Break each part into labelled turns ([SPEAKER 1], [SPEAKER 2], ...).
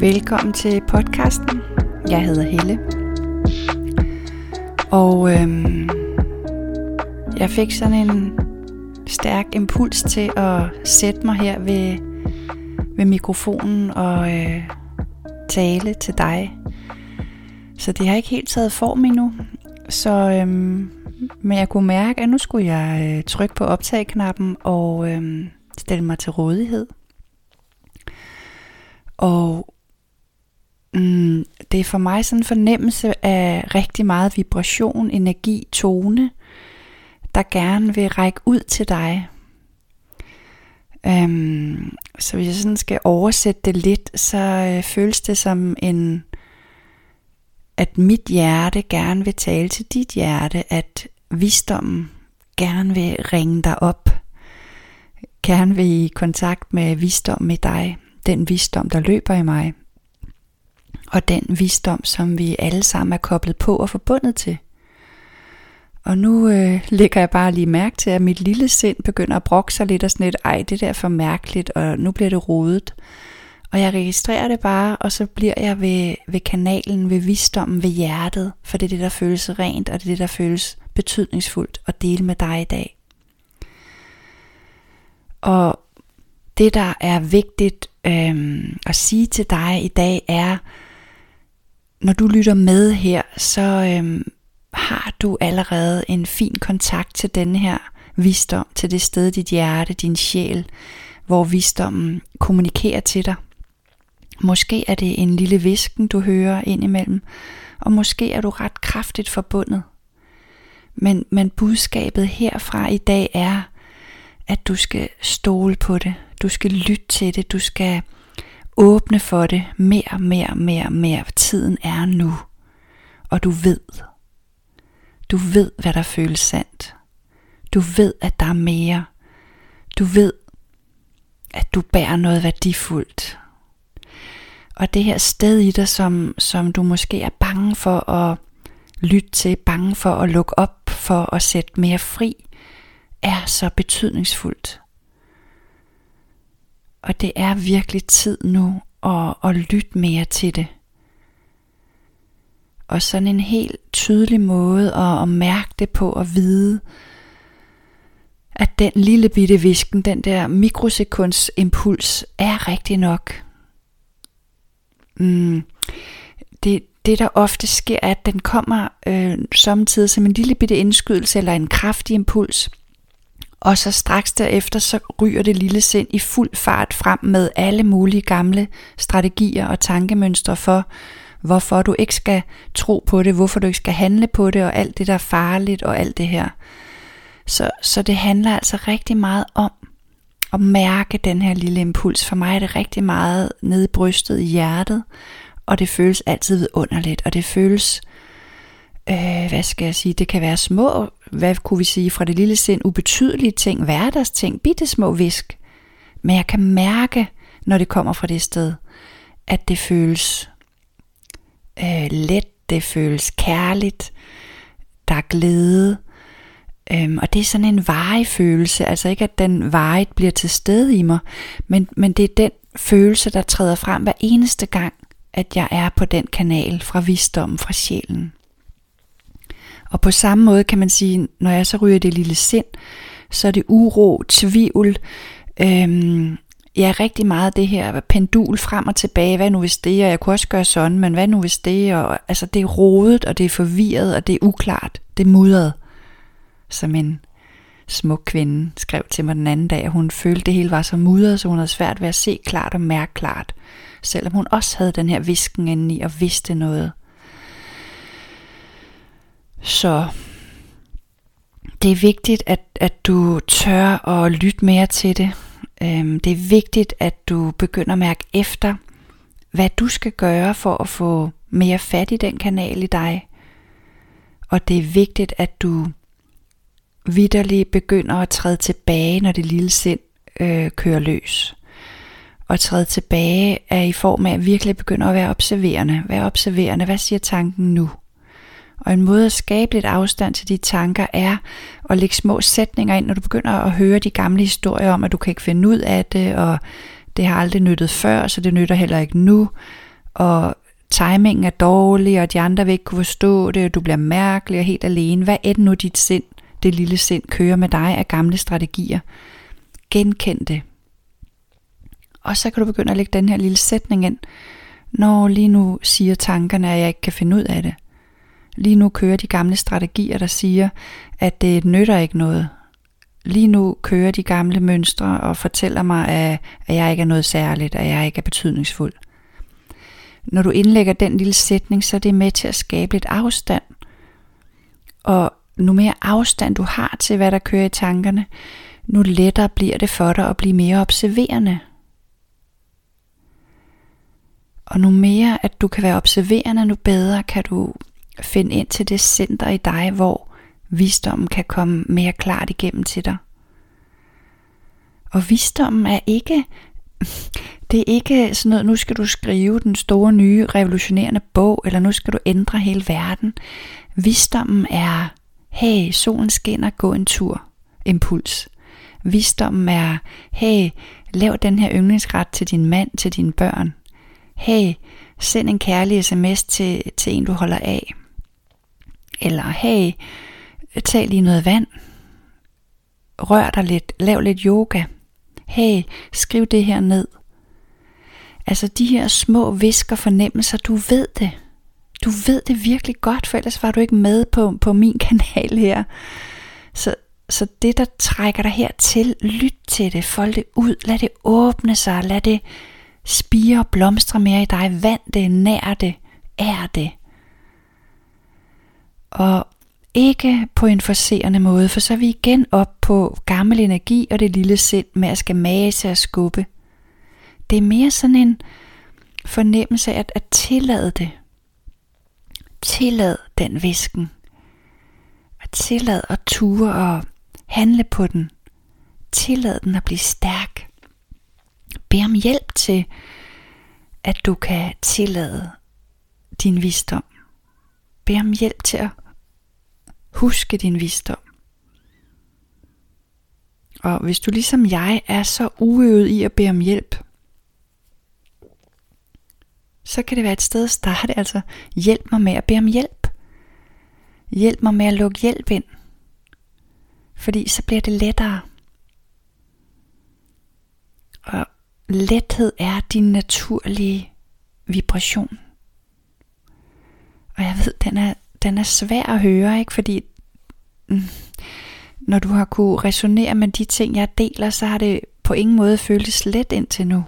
[SPEAKER 1] Velkommen til podcasten. Jeg hedder Helle. Og øhm, jeg fik sådan en stærk impuls til at sætte mig her ved, ved mikrofonen og øh, tale til dig. Så det har ikke helt taget form endnu. Så øhm, men jeg kunne mærke, at nu skulle jeg øh, trykke på optagknappen og øh, stille mig til rådighed. Og det er for mig sådan en fornemmelse af rigtig meget vibration, energi, tone, der gerne vil række ud til dig. Øhm, så hvis jeg sådan skal oversætte det lidt, så øh, føles det som en, at mit hjerte gerne vil tale til dit hjerte, at visdommen gerne vil ringe dig op, gerne vil i kontakt med visdom med dig, den visdom, der løber i mig, og den visdom, som vi alle sammen er koblet på og forbundet til. Og nu øh, lægger jeg bare lige mærke til, at mit lille sind begynder at brokke sig lidt og sådan lidt, ej, det der er for mærkeligt, og nu bliver det rodet. Og jeg registrerer det bare, og så bliver jeg ved, ved kanalen, ved visdommen, ved hjertet, for det er det, der føles rent, og det er det, der føles betydningsfuldt at dele med dig i dag. Og det, der er vigtigt øhm, at sige til dig i dag, er, når du lytter med her, så øhm, har du allerede en fin kontakt til denne her visdom, til det sted dit hjerte, din sjæl, hvor visdommen kommunikerer til dig. Måske er det en lille visken, du hører indimellem, og måske er du ret kraftigt forbundet. Men, men budskabet herfra i dag er, at du skal stole på det, du skal lytte til det, du skal åbne for det mere, mere, mere, mere. Tiden er nu, og du ved, du ved, hvad der føles sandt. Du ved, at der er mere. Du ved, at du bærer noget værdifuldt. Og det her sted i dig, som, som du måske er bange for at lytte til, bange for at lukke op, for at sætte mere fri, er så betydningsfuldt. Og det er virkelig tid nu at, at lytte mere til det. Og sådan en helt tydelig måde at, at mærke det på og vide, at den lille bitte visken, den der mikrosekunds impuls, er rigtig nok. Mm, det, det der ofte sker, er, at den kommer øh, samtidig som en lille bitte indskydelse eller en kraftig impuls. Og så straks derefter, så ryger det lille sind i fuld fart frem med alle mulige gamle strategier og tankemønstre for, hvorfor du ikke skal tro på det, hvorfor du ikke skal handle på det, og alt det, der er farligt, og alt det her. Så, så det handler altså rigtig meget om at mærke den her lille impuls. For mig er det rigtig meget nede i brystet i hjertet, og det føles altid vidunderligt, og det føles, øh, hvad skal jeg sige, det kan være små, hvad kunne vi sige, fra det lille sind, ubetydelige ting, hverdagsting, bitte små visk. Men jeg kan mærke, når det kommer fra det sted, at det føles øh, let, det føles kærligt, der er glæde, Øhm, og det er sådan en varig følelse, altså ikke at den varigt bliver til stede i mig, men, men det er den følelse, der træder frem hver eneste gang, at jeg er på den kanal fra visdommen, fra sjælen. Og på samme måde kan man sige, når jeg så ryger det lille sind, så er det uro, tvivl, øhm, ja, rigtig meget det her pendul frem og tilbage, hvad nu hvis det, og jeg kunne også gøre sådan, men hvad nu hvis det, og altså det er rodet, og det er forvirret, og det er uklart, det er mudret, som en smuk kvinde skrev til mig den anden dag, at hun følte, at det hele var så mudret, så hun havde svært ved at se klart og mærke klart, selvom hun også havde den her visken indeni og vidste noget. Så det er vigtigt, at, at du tør at lytte mere til det. Øhm, det er vigtigt, at du begynder at mærke efter, hvad du skal gøre for at få mere fat i den kanal i dig. Og det er vigtigt, at du vidderligt begynder at træde tilbage, når det lille sind øh, kører løs. Og træde tilbage er i form af at virkelig begynde at være observerende. Være observerende. Hvad siger tanken nu? Og en måde at skabe lidt afstand til de tanker er at lægge små sætninger ind, når du begynder at høre de gamle historier om, at du kan ikke finde ud af det, og det har aldrig nyttet før, så det nytter heller ikke nu. og timingen er dårlig, og de andre vil ikke kunne forstå det, og du bliver mærkelig og helt alene. Hvad det nu dit sind, det lille sind, kører med dig af gamle strategier? Genkend det. Og så kan du begynde at lægge den her lille sætning ind. Når lige nu siger tankerne, at jeg ikke kan finde ud af det. Lige nu kører de gamle strategier, der siger, at det nytter ikke noget. Lige nu kører de gamle mønstre og fortæller mig, at jeg ikke er noget særligt, at jeg ikke er betydningsfuld. Når du indlægger den lille sætning, så er det med til at skabe lidt afstand. Og nu mere afstand du har til, hvad der kører i tankerne, nu lettere bliver det for dig at blive mere observerende. Og nu mere, at du kan være observerende, nu bedre kan du Find ind til det center i dig, hvor visdommen kan komme mere klart igennem til dig. Og visdommen er ikke, det er ikke sådan noget, nu skal du skrive den store nye revolutionerende bog, eller nu skal du ændre hele verden. Visdommen er, hey, solen skinner, gå en tur, impuls. Visdommen er, hey, lav den her yndlingsret til din mand, til dine børn. Hey, send en kærlig sms til, til en, du holder af. Eller hey, tag lige noget vand. Rør dig lidt, lav lidt yoga. Hey, skriv det her ned. Altså de her små visker fornemmelser, du ved det. Du ved det virkelig godt, for ellers var du ikke med på, på min kanal her. Så, så det, der trækker dig hertil, lyt til det, fold det ud, lad det åbne sig, lad det spire og blomstre mere i dig, vand det, nær det, er det. Og ikke på en forserende måde, for så er vi igen op på gammel energi og det lille sind med at skal mase og skubbe. Det er mere sådan en fornemmelse at, at tillade det. Tillad den visken. At tillad at ture og handle på den. Tillad den at blive stærk. Bed om hjælp til, at du kan tillade din visdom. Bed om hjælp til at huske din visdom. Og hvis du ligesom jeg er så uøvet i at bede om hjælp, så kan det være et sted at starte. Altså, hjælp mig med at bede om hjælp. Hjælp mig med at lukke hjælp ind. Fordi så bliver det lettere. Og lethed er din naturlige vibration. Ved, den er, den er svær at høre, ikke? Fordi mm, når du har kunne resonere med de ting, jeg deler, så har det på ingen måde føltes let indtil nu.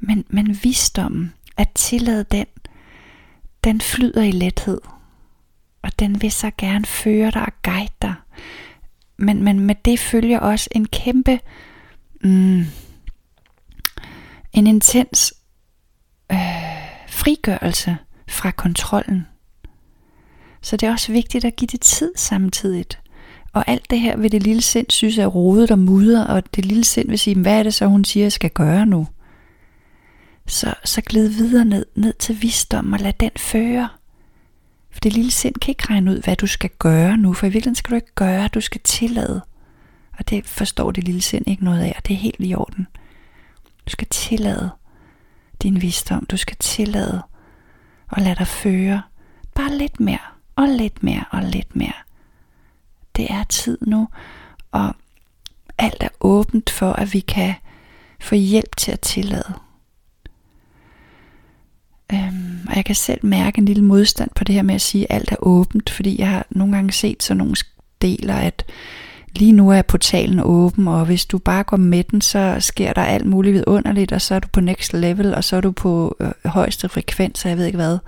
[SPEAKER 1] Men, men visdommen, at tillade den, den flyder i lethed. Og den vil så gerne føre dig og guide dig. Men, men med det følger også en kæmpe, mm, en intens øh, frigørelse fra kontrollen. Så det er også vigtigt at give det tid samtidigt. Og alt det her vil det lille sind synes er rodet og mudder, og det lille sind vil sige, hvad er det så, hun siger, jeg skal gøre nu? Så, så glid videre ned, ned til visdom og lad den føre. For det lille sind kan ikke regne ud, hvad du skal gøre nu, for i virkeligheden skal du ikke gøre, du skal tillade. Og det forstår det lille sind ikke noget af, og det er helt i orden. Du skal tillade din visdom, du skal tillade og lade dig føre bare lidt mere, og lidt mere, og lidt mere. Det er tid nu, og alt er åbent for, at vi kan få hjælp til at tillade. Øhm, og jeg kan selv mærke en lille modstand på det her med at sige, at alt er åbent, fordi jeg har nogle gange set sådan nogle deler, at lige nu er portalen åben, og hvis du bare går med den, så sker der alt muligt vidunderligt, og så er du på next level, og så er du på øh, højeste frekvens, og jeg ved ikke hvad.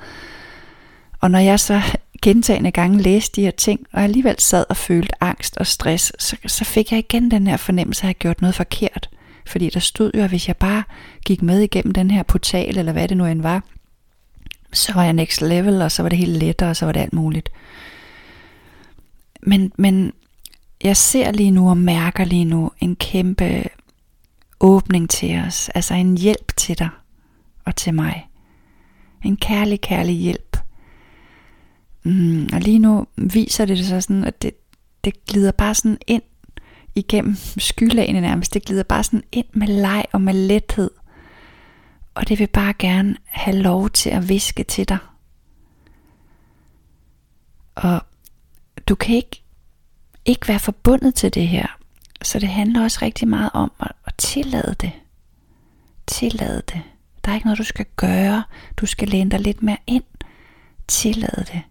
[SPEAKER 1] Og når jeg så gentagende gange læste de her ting, og alligevel sad og følte angst og stress, så, så fik jeg igen den her fornemmelse, at jeg gjort noget forkert. Fordi der stod jo, at hvis jeg bare gik med igennem den her portal, eller hvad det nu end var, så var jeg next level, og så var det helt lettere, og så var det alt muligt. Men, men jeg ser lige nu og mærker lige nu en kæmpe åbning til os, altså en hjælp til dig og til mig. En kærlig, kærlig hjælp. Mm, og lige nu viser det sig sådan, at det, det glider bare sådan ind igennem skylagene nærmest. Det glider bare sådan ind med leg og med lethed. Og det vil bare gerne have lov til at viske til dig. Og du kan ikke, ikke være forbundet til det her. Så det handler også rigtig meget om at, at tillade det. Tillade det. Der er ikke noget, du skal gøre. Du skal læne dig lidt mere ind. Tillade det.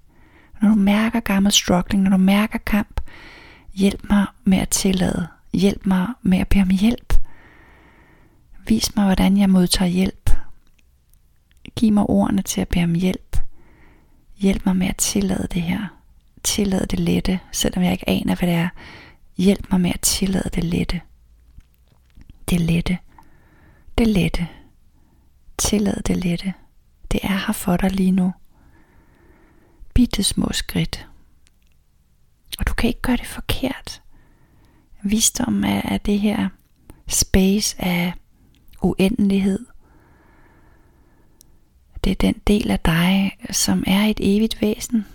[SPEAKER 1] Når du mærker gammel struggling, når du mærker kamp, hjælp mig med at tillade. Hjælp mig med at bede om hjælp. Vis mig, hvordan jeg modtager hjælp. Giv mig ordene til at bede om hjælp. Hjælp mig med at tillade det her. Tillade det lette, selvom jeg ikke aner, hvad det er. Hjælp mig med at tillade det lette. Det lette. Det lette. Tillad det lette. Det er her for dig lige nu. Bitte små skridt. Og du kan ikke gøre det forkert. Visdom er, er det her space af uendelighed. Det er den del af dig, som er et evigt væsen.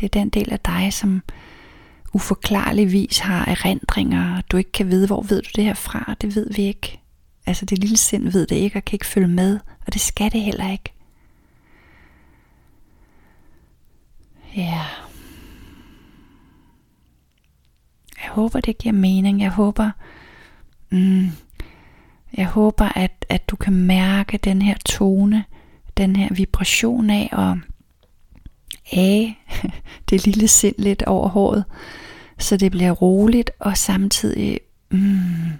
[SPEAKER 1] Det er den del af dig, som uforklarligvis har erindringer, du ikke kan vide, hvor ved du det her fra, det ved vi ikke. Altså det lille sind ved det ikke og kan ikke følge med, og det skal det heller ikke. Ja. Jeg håber, det giver mening. Jeg håber, mm, jeg håber, at, at du kan mærke den her tone, den her vibration af og af det lille sind lidt over håret, så det bliver roligt og samtidig mm,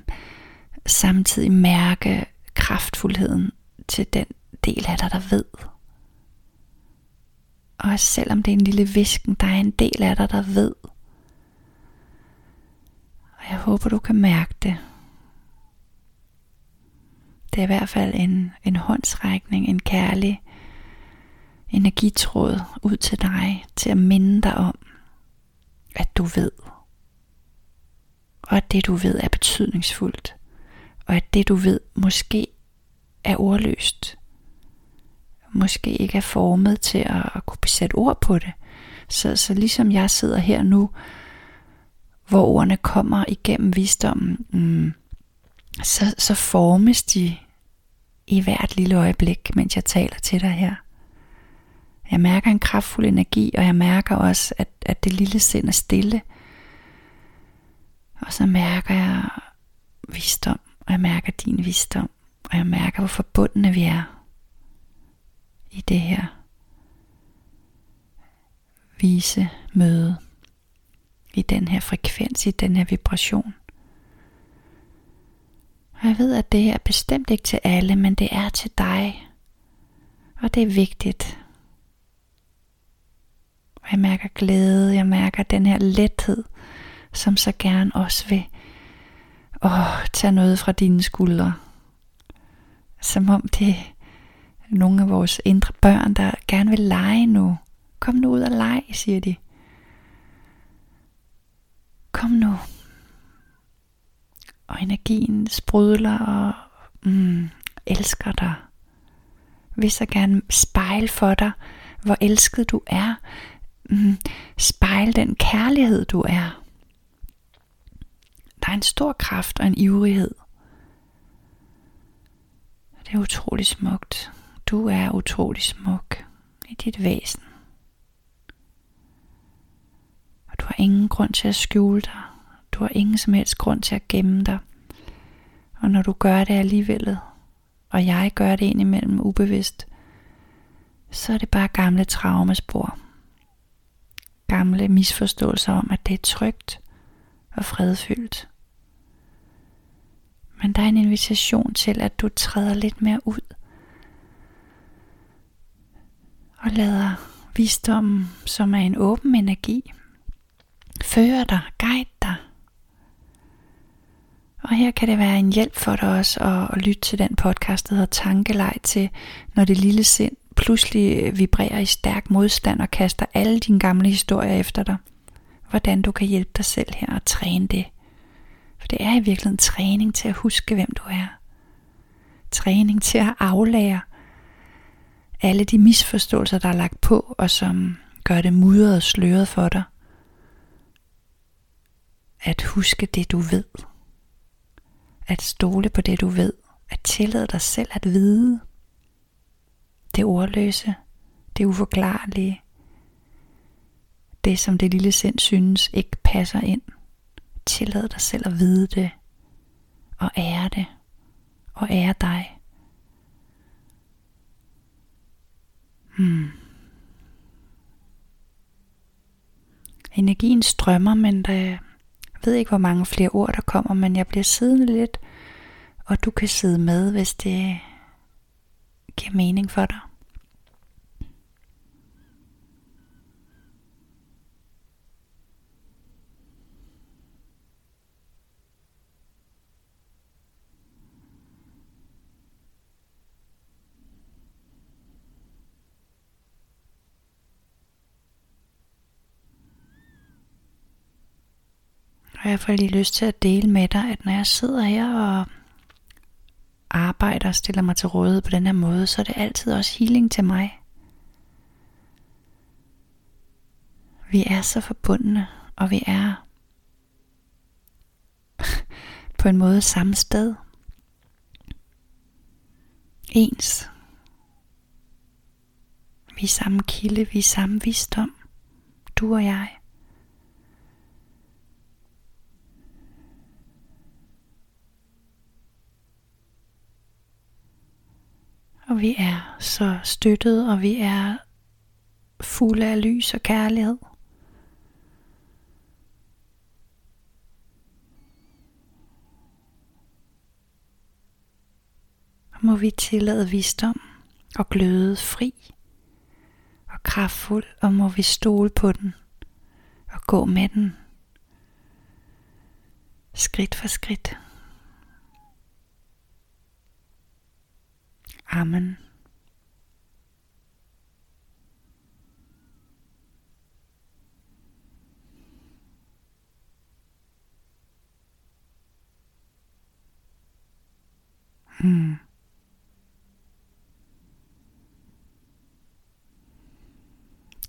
[SPEAKER 1] samtidig mærke kraftfuldheden til den del af dig, der ved. Og selvom det er en lille visken, der er en del af dig, der ved. Og jeg håber, du kan mærke det. Det er i hvert fald en, en håndsrækning, en kærlig energitråd ud til dig, til at minde dig om, at du ved. Og at det du ved er betydningsfuldt og at det du ved måske er ordløst. Måske ikke er formet til at, at kunne sætte ord på det. Så, så ligesom jeg sidder her nu, hvor ordene kommer igennem visdommen, mm, så, så formes de i hvert lille øjeblik, mens jeg taler til dig her. Jeg mærker en kraftfuld energi, og jeg mærker også, at, at det lille sind er stille. Og så mærker jeg visdom og jeg mærker din visdom, og jeg mærker, hvor forbundne vi er i det her vise møde, i den her frekvens, i den her vibration. Og jeg ved, at det her er bestemt ikke til alle, men det er til dig. Og det er vigtigt. Og jeg mærker glæde, jeg mærker den her lethed, som så gerne også vil Åh, tage noget fra dine skuldre. Som om det er nogle af vores indre børn, der gerne vil lege nu. Kom nu ud og leg, siger de. Kom nu. Og energien sprudler og mm, elsker dig. Vil så gerne spejle for dig, hvor elsket du er. Mm-hmm. Mm, spejle den kærlighed, du er. Der er en stor kraft og en ivrighed. Det er utrolig smukt. Du er utrolig smuk i dit væsen. Og du har ingen grund til at skjule dig. Du har ingen som helst grund til at gemme dig. Og når du gør det alligevel, og jeg gør det indimellem ubevidst, så er det bare gamle traumespor. Gamle misforståelser om, at det er trygt og fredfyldt. Men der er en invitation til, at du træder lidt mere ud. Og lader visdommen, som er en åben energi, føre dig, guide dig. Og her kan det være en hjælp for dig også at, at lytte til den podcast, der hedder Tankelej til, når det lille sind pludselig øh, vibrerer i stærk modstand og kaster alle dine gamle historier efter dig. Hvordan du kan hjælpe dig selv her og træne det for det er i virkeligheden træning til at huske, hvem du er. Træning til at aflære alle de misforståelser, der er lagt på, og som gør det mudret og sløret for dig. At huske det, du ved. At stole på det, du ved. at tillade dig selv at vide det ordløse, det uforklarlige, det som det lille sind synes ikke passer ind. Tillad dig selv at vide det, og ære det, og ære dig. Hmm. Energien strømmer, men der, jeg ved ikke, hvor mange flere ord der kommer, men jeg bliver siddende lidt, og du kan sidde med, hvis det giver mening for dig. Hvert jeg lige lyst til at dele med dig, at når jeg sidder her og arbejder og stiller mig til rådighed på den her måde, så er det altid også healing til mig. Vi er så forbundne, og vi er på en måde samme sted. Ens. Vi er samme kilde, vi er samme visdom. Du og jeg. Og vi er så støttet, og vi er fulde af lys og kærlighed. Må vi tillade visdom og gløde fri og kraftfuld, og må vi stole på den og gå med den skridt for skridt. Amen. Hmm.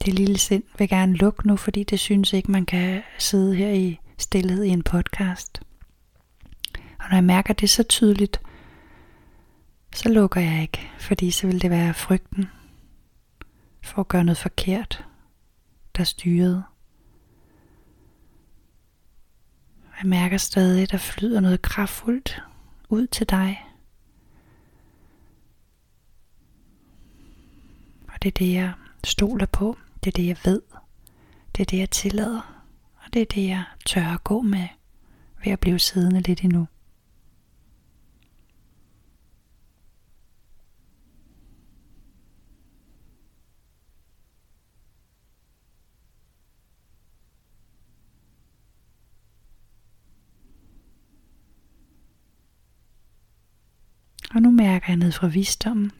[SPEAKER 1] Det lille sind vil gerne lukke nu, fordi det synes ikke, man kan sidde her i stillhed i en podcast. Og når jeg mærker det så tydeligt, så lukker jeg ikke, fordi så vil det være frygten for at gøre noget forkert, der styrede. Jeg mærker stadig, at der flyder noget kraftfuldt ud til dig. Og det er det, jeg stoler på. Det er det, jeg ved. Det er det, jeg tillader. Og det er det, jeg tør at gå med ved at blive siddende lidt endnu. Og nu mærker jeg ned fra visdommen,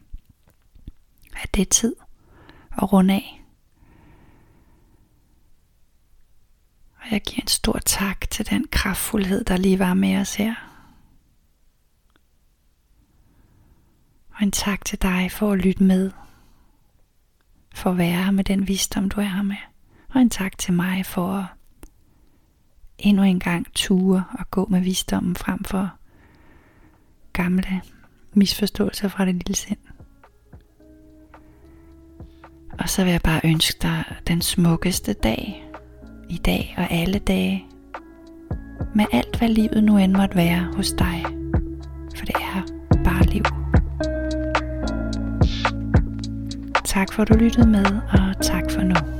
[SPEAKER 1] at det er tid at runde af. Og jeg giver en stor tak til den kraftfuldhed, der lige var med os her. Og en tak til dig for at lytte med. For at være her med den visdom, du er her med. Og en tak til mig for at endnu en gang ture og gå med visdommen frem for gamle misforståelser fra det lille sind. Og så vil jeg bare ønske dig den smukkeste dag, i dag og alle dage, med alt hvad livet nu end måtte være hos dig, for det er bare liv. Tak for at du lyttede med, og tak for nu.